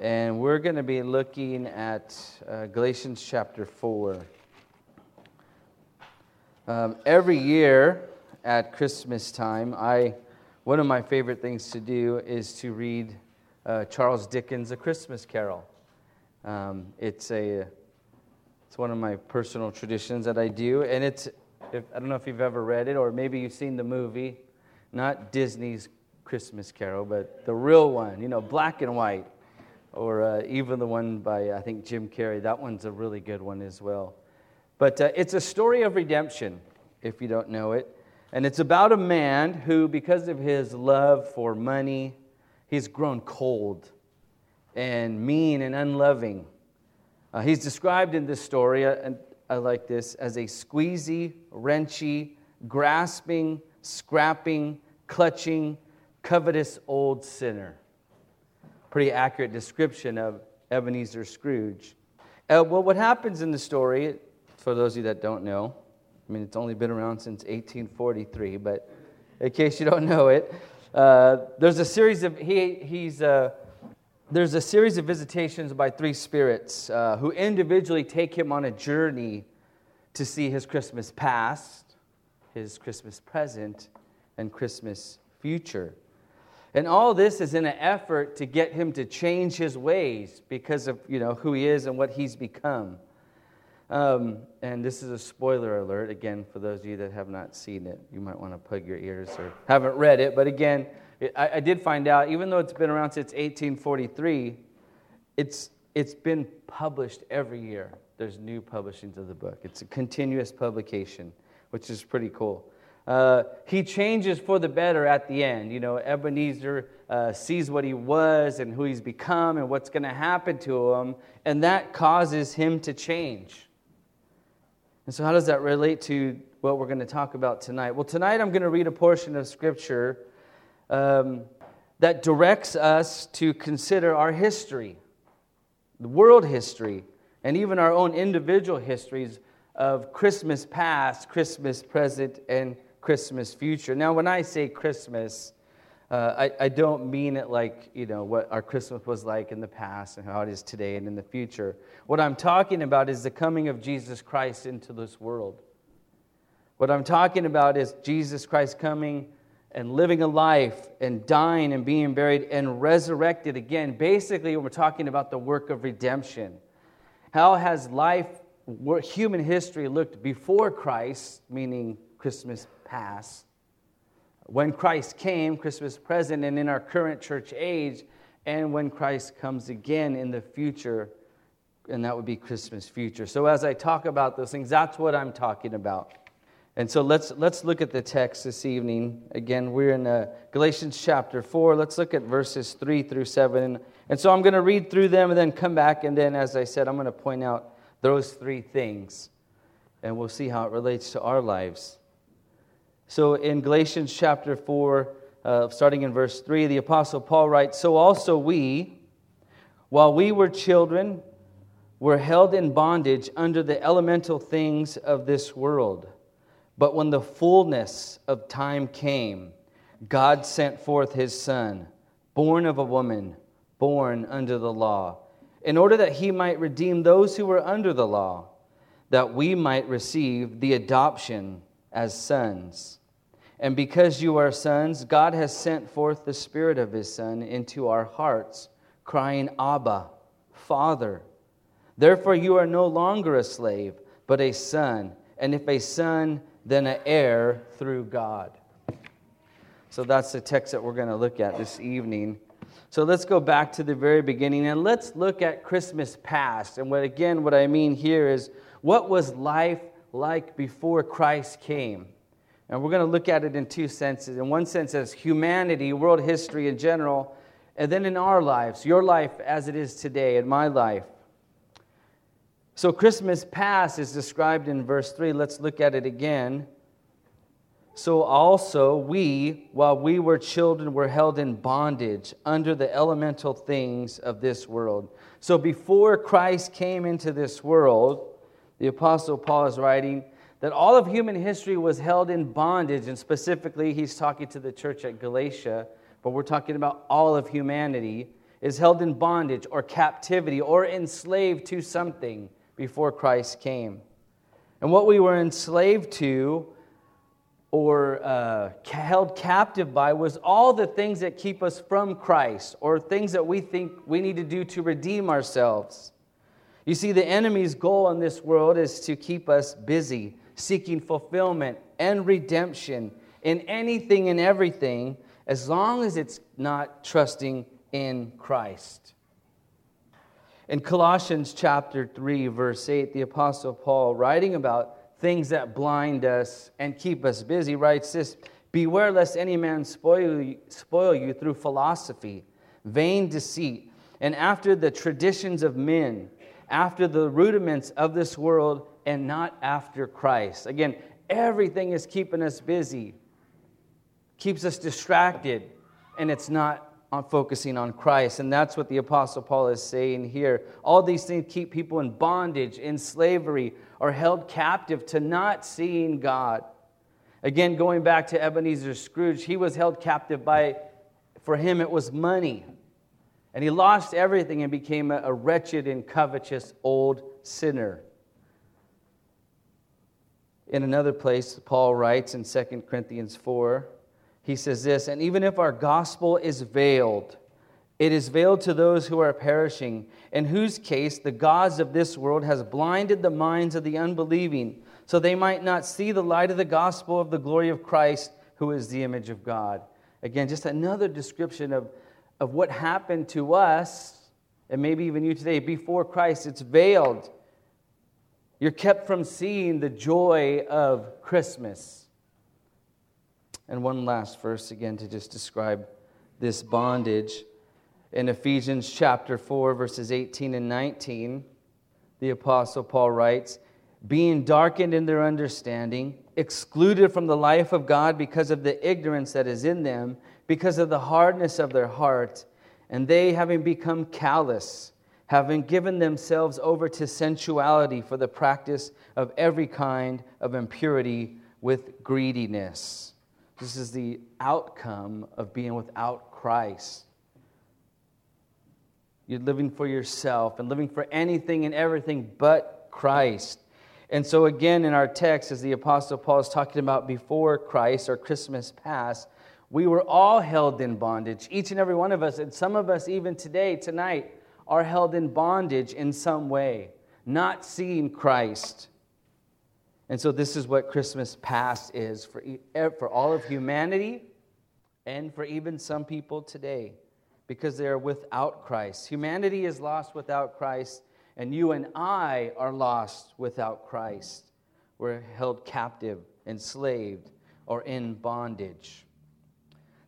and we're going to be looking at uh, Galatians chapter 4. Um, every year at Christmas time, I, one of my favorite things to do is to read uh, Charles Dickens' A Christmas Carol. Um, it's, a, it's one of my personal traditions that I do, and it's, if, I don't know if you've ever read it, or maybe you've seen the movie, not Disney's Christmas Carol, but the real one, you know, black and white, or uh, even the one by, I think, Jim Carrey. That one's a really good one as well. But uh, it's a story of redemption, if you don't know it. And it's about a man who, because of his love for money, he's grown cold and mean and unloving. Uh, he's described in this story, uh, and I like this, as a squeezy, wrenchy, grasping, scrapping, clutching, covetous old sinner. Pretty accurate description of Ebenezer Scrooge. Uh, well, what happens in the story, for those of you that don't know, I mean, it's only been around since 1843, but in case you don't know it, uh, there's a series of he, he's uh, there's a series of visitations by three spirits uh, who individually take him on a journey to see his Christmas past, his Christmas present, and Christmas future. And all this is in an effort to get him to change his ways because of you know who he is and what he's become. Um, and this is a spoiler alert, again, for those of you that have not seen it. You might want to plug your ears or haven't read it. But again, it, I, I, did find out, even though it's been around since 1843, it's, it's been published every year. There's new publishings of the book. It's a continuous publication, which is pretty cool. Uh, he changes for the better at the end. You know, Ebenezer uh, sees what he was and who he's become and what's going to happen to him, and that causes him to change. And so, how does that relate to what we're going to talk about tonight? Well, tonight I'm going to read a portion of Scripture um, that directs us to consider our history, the world history, and even our own individual histories of Christmas past, Christmas present, and Christmas future. Now, when I say Christmas, uh, I, I don't mean it like, you know, what our Christmas was like in the past and how it is today and in the future. What I'm talking about is the coming of Jesus Christ into this world. What I'm talking about is Jesus Christ coming and living a life and dying and being buried and resurrected again. Basically, we're talking about the work of redemption. How has life, human history looked before Christ, meaning Christmas past, when Christ came, Christmas present, and in our current church age, and when Christ comes again in the future, and that would be Christmas future. So as I talk about those things, that's what I'm talking about. And so let's, let's look at the text this evening. Again, we're in uh, Galatians chapter 4. Let's look at verses 3 through 7. And so I'm going to read through them and then come back. And then, as I said, I'm going to point out those three things. And we'll see how it relates to our lives. So in Galatians chapter 4, uh, starting in verse 3, the Apostle Paul writes So also we, while we were children, were held in bondage under the elemental things of this world. But when the fullness of time came, God sent forth his Son, born of a woman, born under the law, in order that he might redeem those who were under the law, that we might receive the adoption as sons. And because you are sons, God has sent forth the Spirit of His Son into our hearts, crying, Abba, Father. Therefore, you are no longer a slave, but a son. And if a son, then an heir through God. So that's the text that we're going to look at this evening. So let's go back to the very beginning and let's look at Christmas past. And what again, what I mean here is what was life like before Christ came? And we're going to look at it in two senses. In one sense, as humanity, world history in general, and then in our lives, your life as it is today, and my life. So, Christmas past is described in verse 3. Let's look at it again. So, also, we, while we were children, were held in bondage under the elemental things of this world. So, before Christ came into this world, the Apostle Paul is writing, that all of human history was held in bondage, and specifically, he's talking to the church at Galatia, but we're talking about all of humanity. is held in bondage or captivity or enslaved to something before Christ came. And what we were enslaved to or uh, held captive by was all the things that keep us from Christ or things that we think we need to do to redeem ourselves. You see, the enemy's goal in this world is to keep us busy, seeking fulfillment and redemption in anything and everything, as long as it's not trusting in Christ. In Colossians chapter 3, verse 8, the Apostle Paul, writing about things that blind us and keep us busy, writes this Beware lest any man spoil you, spoil you through philosophy, vain deceit, and after the traditions of men, after the rudiments of this world, and not after Christ. Again, everything is keeping us busy, keeps us distracted, and it's not on focusing on Christ. And that's what the Apostle Paul is saying here. All these things keep people in bondage, in slavery, or held captive to not seeing God. Again, going back to Ebenezer Scrooge, he was held captive by, for him, it was money. And he lost everything and became a, a wretched and covetous old sinner. In another place, Paul writes in 2 Corinthians 4, he says this, and even if our gospel is veiled, it is veiled to those who are perishing, in whose case the gods of this world has blinded the minds of the unbelieving, so they might not see the light of the gospel of the glory of Christ, who is the image of God. Again, just another description of, of what happened to us, and maybe even you today, before Christ. It's veiled. You're kept from seeing the joy of Christmas. And one last verse again to just describe this bondage. In Ephesians chapter 4, verses 18 and 19, the Apostle Paul writes, Being darkened in their understanding, excluded from the life of God because of the ignorance that is in them, because of the hardness of their heart, and they, having become callous, having given themselves over to sensuality for the practice of every kind of impurity with greediness. This is the outcome of being without Christ. You're living for yourself and living for anything and everything but Christ. And so, again, in our text, as the Apostle Paul is talking about before Christ or Christmas past, we were all held in bondage, each and every one of us. And some of us, even today, tonight, are held in bondage in some way, not seeing Christ. And so, this is what Christmas past is for, for all of humanity and for even some people today because they are without Christ. Humanity is lost without Christ, and you and I are lost without Christ. We're held captive, enslaved, or in bondage.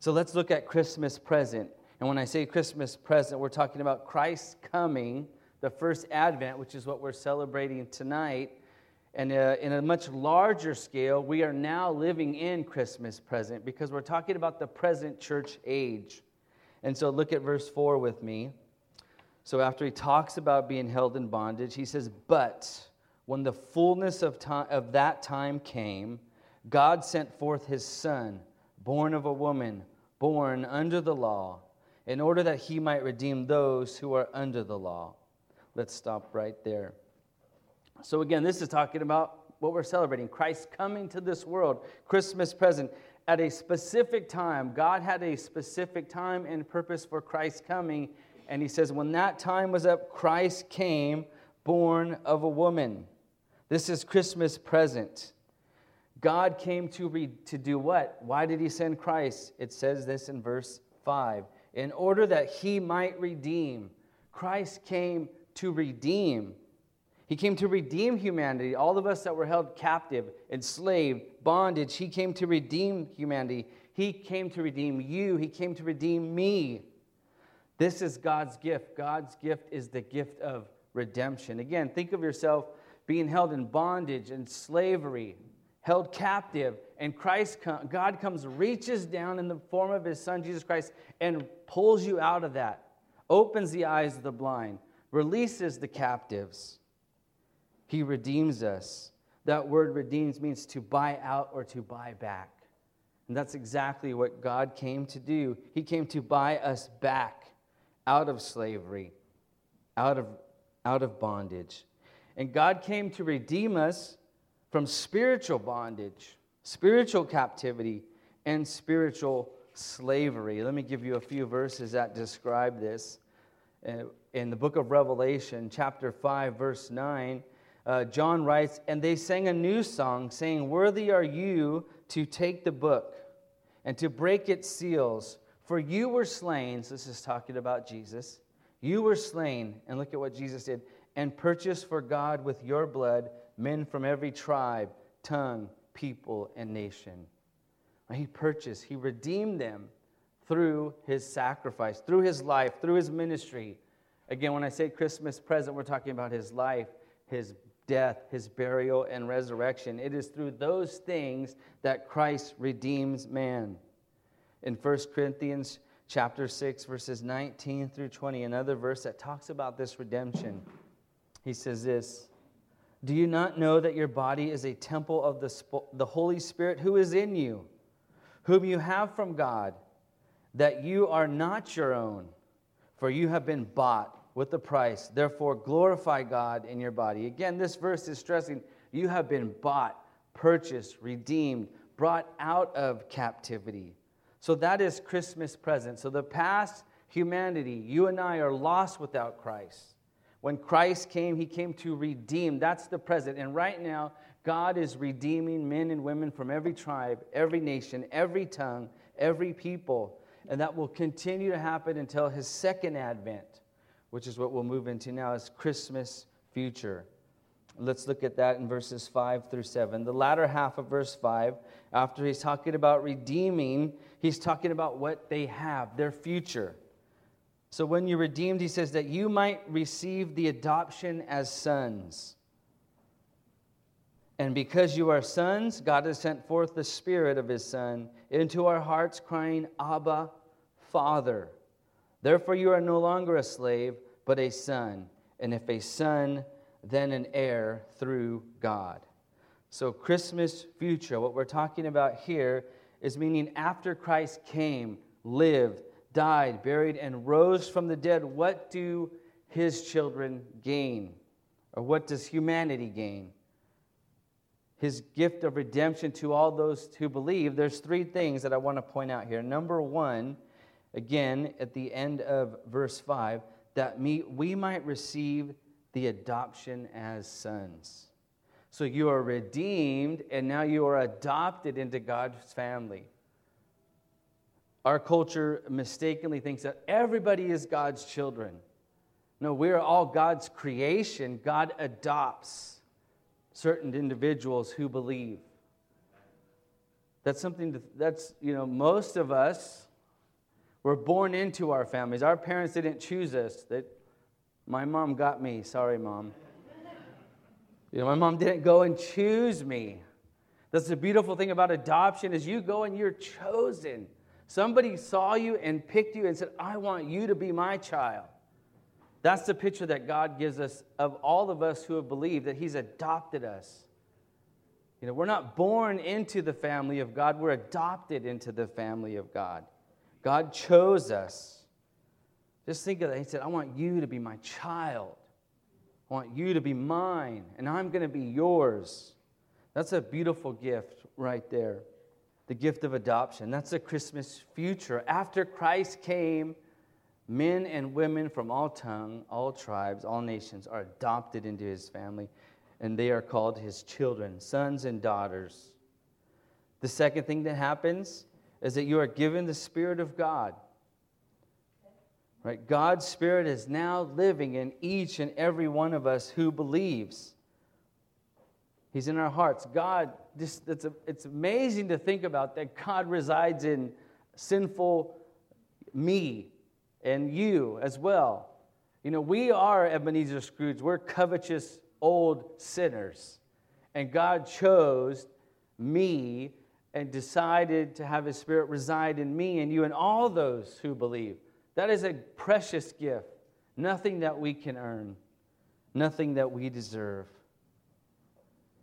So let's look at Christmas present. And when I say Christmas present, we're talking about Christ coming, the first advent, which is what we're celebrating tonight. And uh, in a much larger scale, we are now living in Christmas present because we're talking about the present church age. And so look at verse 4 with me. So after he talks about being held in bondage, he says, But when the fullness of, time, of that time came, God sent forth his son, born of a woman, born under the law, in order that he might redeem those who are under the law. Let's stop right there. So, again, this is talking about what we're celebrating Christ coming to this world, Christmas present at a specific time. God had a specific time and purpose for Christ coming. And he says, when that time was up, Christ came, born of a woman. This is Christmas present. God came to, re- to do what? Why did he send Christ? It says this in verse 5 in order that he might redeem. Christ came to redeem. He came to redeem humanity, all of us that were held captive, enslaved, bondage. He came to redeem humanity. He came to redeem you. He came to redeem me. This is God's gift. God's gift is the gift of redemption. Again, think of yourself being held in bondage and slavery, held captive, and Christ, God comes, reaches down in the form of his son, Jesus Christ, and pulls you out of that, opens the eyes of the blind, releases the captives. He redeems us. That word redeems means to buy out or to buy back. And that's exactly what God came to do. He came to buy us back out of slavery, out of, out of bondage. And God came to redeem us from spiritual bondage, spiritual captivity, and spiritual slavery. Let me give you a few verses that describe this. Uh, in the book of Revelation, chapter 5, verse 9, uh, John writes, And they sang a new song, saying, Worthy are you to take the book and to break its seals, for you were slain. So this is talking about Jesus. You were slain, and look at what Jesus did, and purchased for God with your blood men from every tribe, tongue, people, and nation. He purchased, He redeemed them through His sacrifice, through His life, through His ministry. Again, when I say Christmas present, we're talking about His life, His death, His burial, and resurrection. It is through those things that Christ redeems man. In 1 Corinthians chapter 6, verses 19 through 20, another verse that talks about this redemption, he says this. Do you not know that your body is a temple of the, the Holy Spirit who is in you? Whom you have from God, that you are not your own, for you have been bought with a price. Therefore, glorify God in your body. Again, this verse is stressing you have been bought, purchased, redeemed, brought out of captivity. So that is Christmas present. So the past humanity, you and I are lost without Christ. When Christ came, he came to redeem. That's the present. And right now, God is redeeming men and women from every tribe, every nation, every tongue, every people. And that will continue to happen until his second advent, which is what we'll move into now as Christmas future. Let's look at that in verses 5 through 7. The latter half of verse 5, after he's talking about redeeming, he's talking about what they have, their future. So when you're redeemed, he says that you might receive the adoption as sons. And because you are sons, God has sent forth the Spirit of His Son into our hearts, crying, Abba, Father. Therefore, you are no longer a slave, but a son. And if a son, then an heir through God. So, Christmas future, what we're talking about here is meaning after Christ came, lived, died, buried, and rose from the dead, what do his children gain? Or what does humanity gain? His gift of redemption to all those who believe, there's three things that I want to point out here. Number one, again, at the end of verse 5, that me, we might receive the adoption as sons. So you are redeemed, and now you are adopted into God's family. Our culture mistakenly thinks that everybody is God's children. No, we are all God's creation. God adopts certain individuals who believe. That's something to, that's, you know, most of us were born into our families. Our parents didn't choose us. That my mom got me. Sorry, mom. You know, my mom didn't go and choose me. That's the beautiful thing about adoption is you go and you're chosen. Somebody saw you and picked you and said, "I want you to be my child." That's the picture that God gives us of all of us who have believed that He's adopted us. You know, we're not born into the family of God, we're adopted into the family of God. God chose us. Just think of that. He said, I want you to be my child. I want you to be mine, and I'm going to be yours. That's a beautiful gift right there. The gift of adoption. That's a Christmas future. After Christ came, Men and women from all tongue, all tribes, all nations are adopted into his family, and they are called his children, sons and daughters. The second thing that happens is that you are given the Spirit of God. Right? God's Spirit is now living in each and every one of us who believes. He's in our hearts. God, this, it's, a, it's amazing to think about that God resides in sinful me, and you as well. You know, we are Ebenezer Scrooge. We're covetous old sinners. And God chose me and decided to have His Spirit reside in me and you and all those who believe. That is a precious gift. Nothing that we can earn, nothing that we deserve.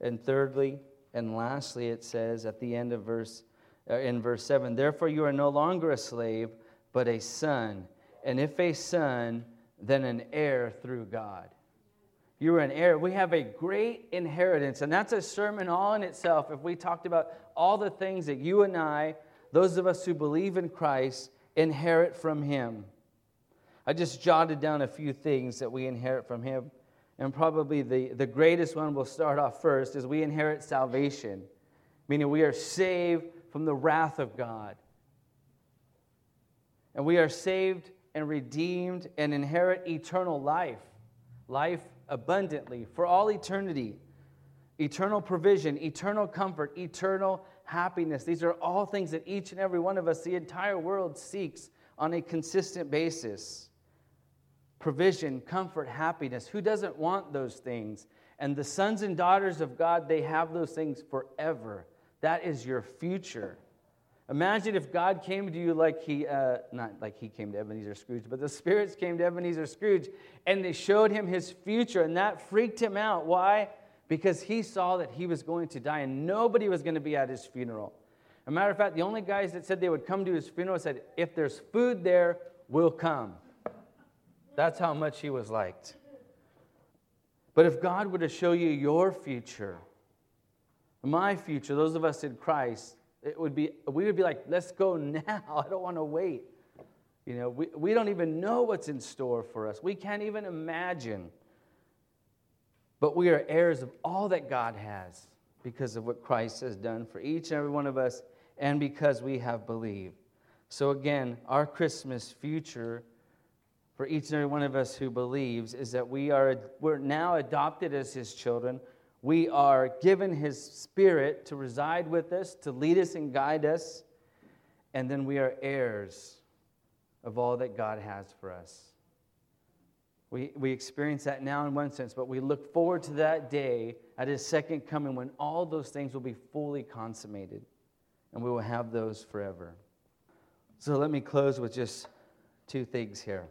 And thirdly and lastly, it says at the end of verse, uh, in verse 7 Therefore, you are no longer a slave, but a son and if a son, then an heir through God. You are an heir. We have a great inheritance, and that's a sermon all in itself. If we talked about all the things that you and I, those of us who believe in Christ, inherit from Him. I just jotted down a few things that we inherit from Him. And probably the, the greatest one we'll start off first is we inherit salvation, meaning we are saved from the wrath of God. And we are saved and redeemed and inherit eternal life, life abundantly for all eternity, eternal provision, eternal comfort, eternal happiness. These are all things that each and every one of us, the entire world, seeks on a consistent basis. Provision, comfort, happiness. Who doesn't want those things? And the sons and daughters of God, they have those things forever. That is your future. Imagine if God came to you like he, uh, not like he came to Ebenezer Scrooge, but the spirits came to Ebenezer Scrooge and they showed him his future, and that freaked him out. Why? Because he saw that he was going to die and nobody was going to be at his funeral. As a matter of fact, the only guys that said they would come to his funeral said, If there's food there, we'll come. That's how much he was liked. But if God were to show you your future, my future, those of us in Christ, it would be, we would be like, let's go now. I don't want to wait. You know, we, we don't even know what's in store for us. We can't even imagine. But we are heirs of all that God has because of what Christ has done for each and every one of us and because we have believed. So, again, our Christmas future for each and every one of us who believes is that we are we're now adopted as his children we are given His Spirit to reside with us, to lead us and guide us, and then we are heirs of all that God has for us. We, we experience that now in one sense, but we look forward to that day at His second coming when all those things will be fully consummated and we will have those forever. So let me close with just two things here.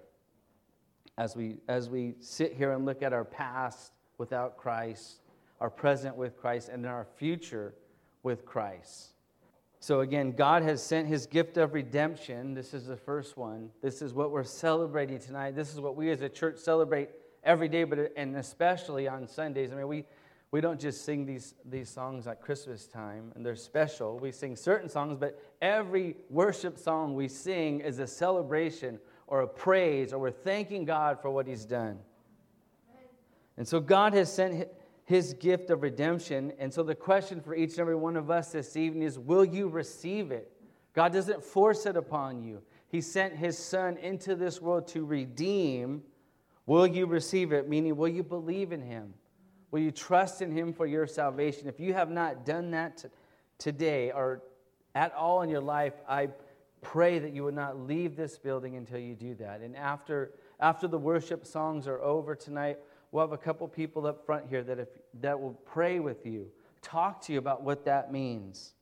As we, as we sit here and look at our past without Christ, our present with Christ, and our future with Christ. So, again, God has sent his gift of redemption. This is the first one. This is what we're celebrating tonight. This is what we as a church celebrate every day, but and especially on Sundays. I mean, we, we don't just sing these, these songs at Christmas time, and they're special. We sing certain songs, but every worship song we sing is a celebration or a praise, or we're thanking God for what he's done. And so, God has sent his gift of redemption. And so the question for each and every one of us this evening is will you receive it? God doesn't force it upon you. He sent his son into this world to redeem. Will you receive it? Meaning, will you believe in him? Will you trust in him for your salvation? If you have not done that t- today or at all in your life, I pray that you would not leave this building until you do that. And after, after the worship songs are over tonight, We'll have a couple people up front here that, if, that will pray with you, talk to you about what that means.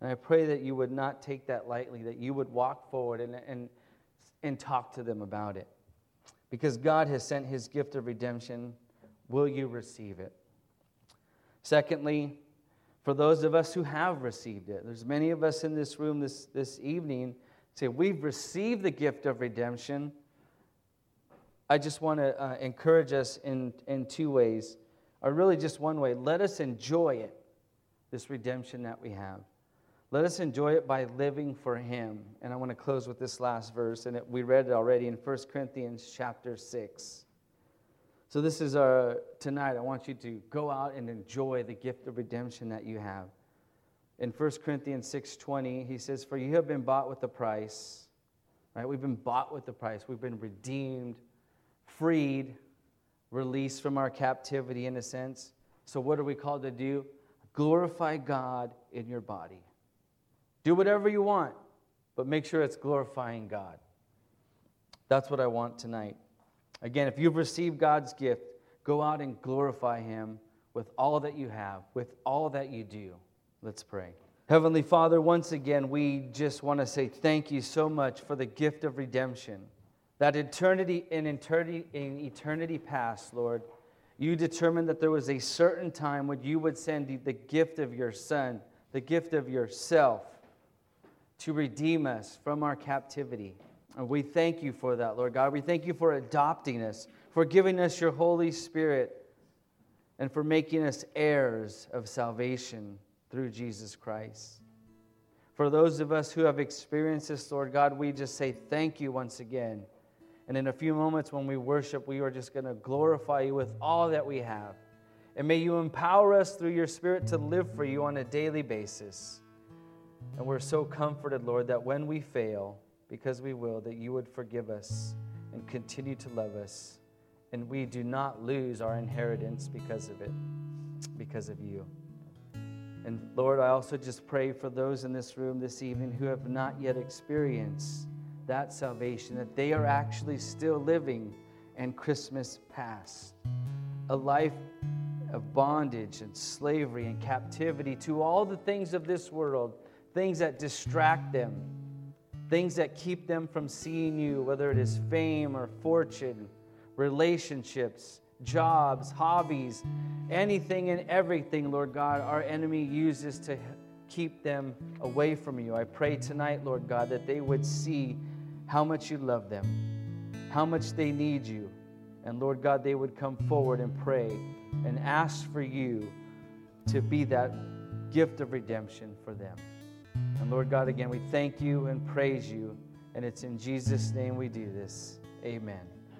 And I pray that you would not take that lightly, that you would walk forward and, and, and talk to them about it. Because God has sent his gift of redemption. Will you receive it? Secondly, for those of us who have received it, there's many of us in this room this, this evening say, We've received the gift of redemption. I just want to uh, encourage us in, in two ways, or really just one way. Let us enjoy it, this redemption that we have. Let us enjoy it by living for Him. And I want to close with this last verse, and it, we read it already in 1 Corinthians chapter 6. So this is our tonight. I want you to go out and enjoy the gift of redemption that you have. In 1 Corinthians 6:20, he says, "For you have been bought with a price." Right? We've been bought with the price. We've been redeemed freed, released from our captivity in a sense. So, what are we called to do? Glorify God in your body. Do whatever you want, but make sure it's glorifying God. That's what I want tonight. Again, if you've received God's gift, go out and glorify Him with all that you have, with all that you do. Let's pray. Heavenly Father, once again, we just want to say thank you so much for the gift of redemption that eternity in eternity in eternity past, Lord, you determined that there was a certain time when you would send the gift of your Son, the gift of yourself, to redeem us from our captivity. And we thank you for that, Lord God. We thank you for adopting us, for giving us your Holy Spirit, and for making us heirs of salvation through Jesus Christ. For those of us who have experienced this, Lord God, we just say thank you once again. And in a few moments when we worship, we are just going to glorify you with all that we have. And may you empower us through your Spirit to live for you on a daily basis. And we're so comforted, Lord, that when we fail, because we will, that you would forgive us and continue to love us. And we do not lose our inheritance because of it, because of you. And Lord, I also just pray for those in this room this evening who have not yet experienced that salvation, that they are actually still living in Christmas past. A life of bondage and slavery and captivity to all the things of this world, things that distract them, things that keep them from seeing you, whether it is fame or fortune, relationships, jobs, hobbies, anything and everything, Lord God, our enemy uses to keep them away from you. I pray tonight, Lord God, that they would see how much you love them, how much they need you. And Lord God, they would come forward and pray and ask for you to be that gift of redemption for them. And Lord God, again, we thank you and praise you. And it's in Jesus' name we do this. Amen.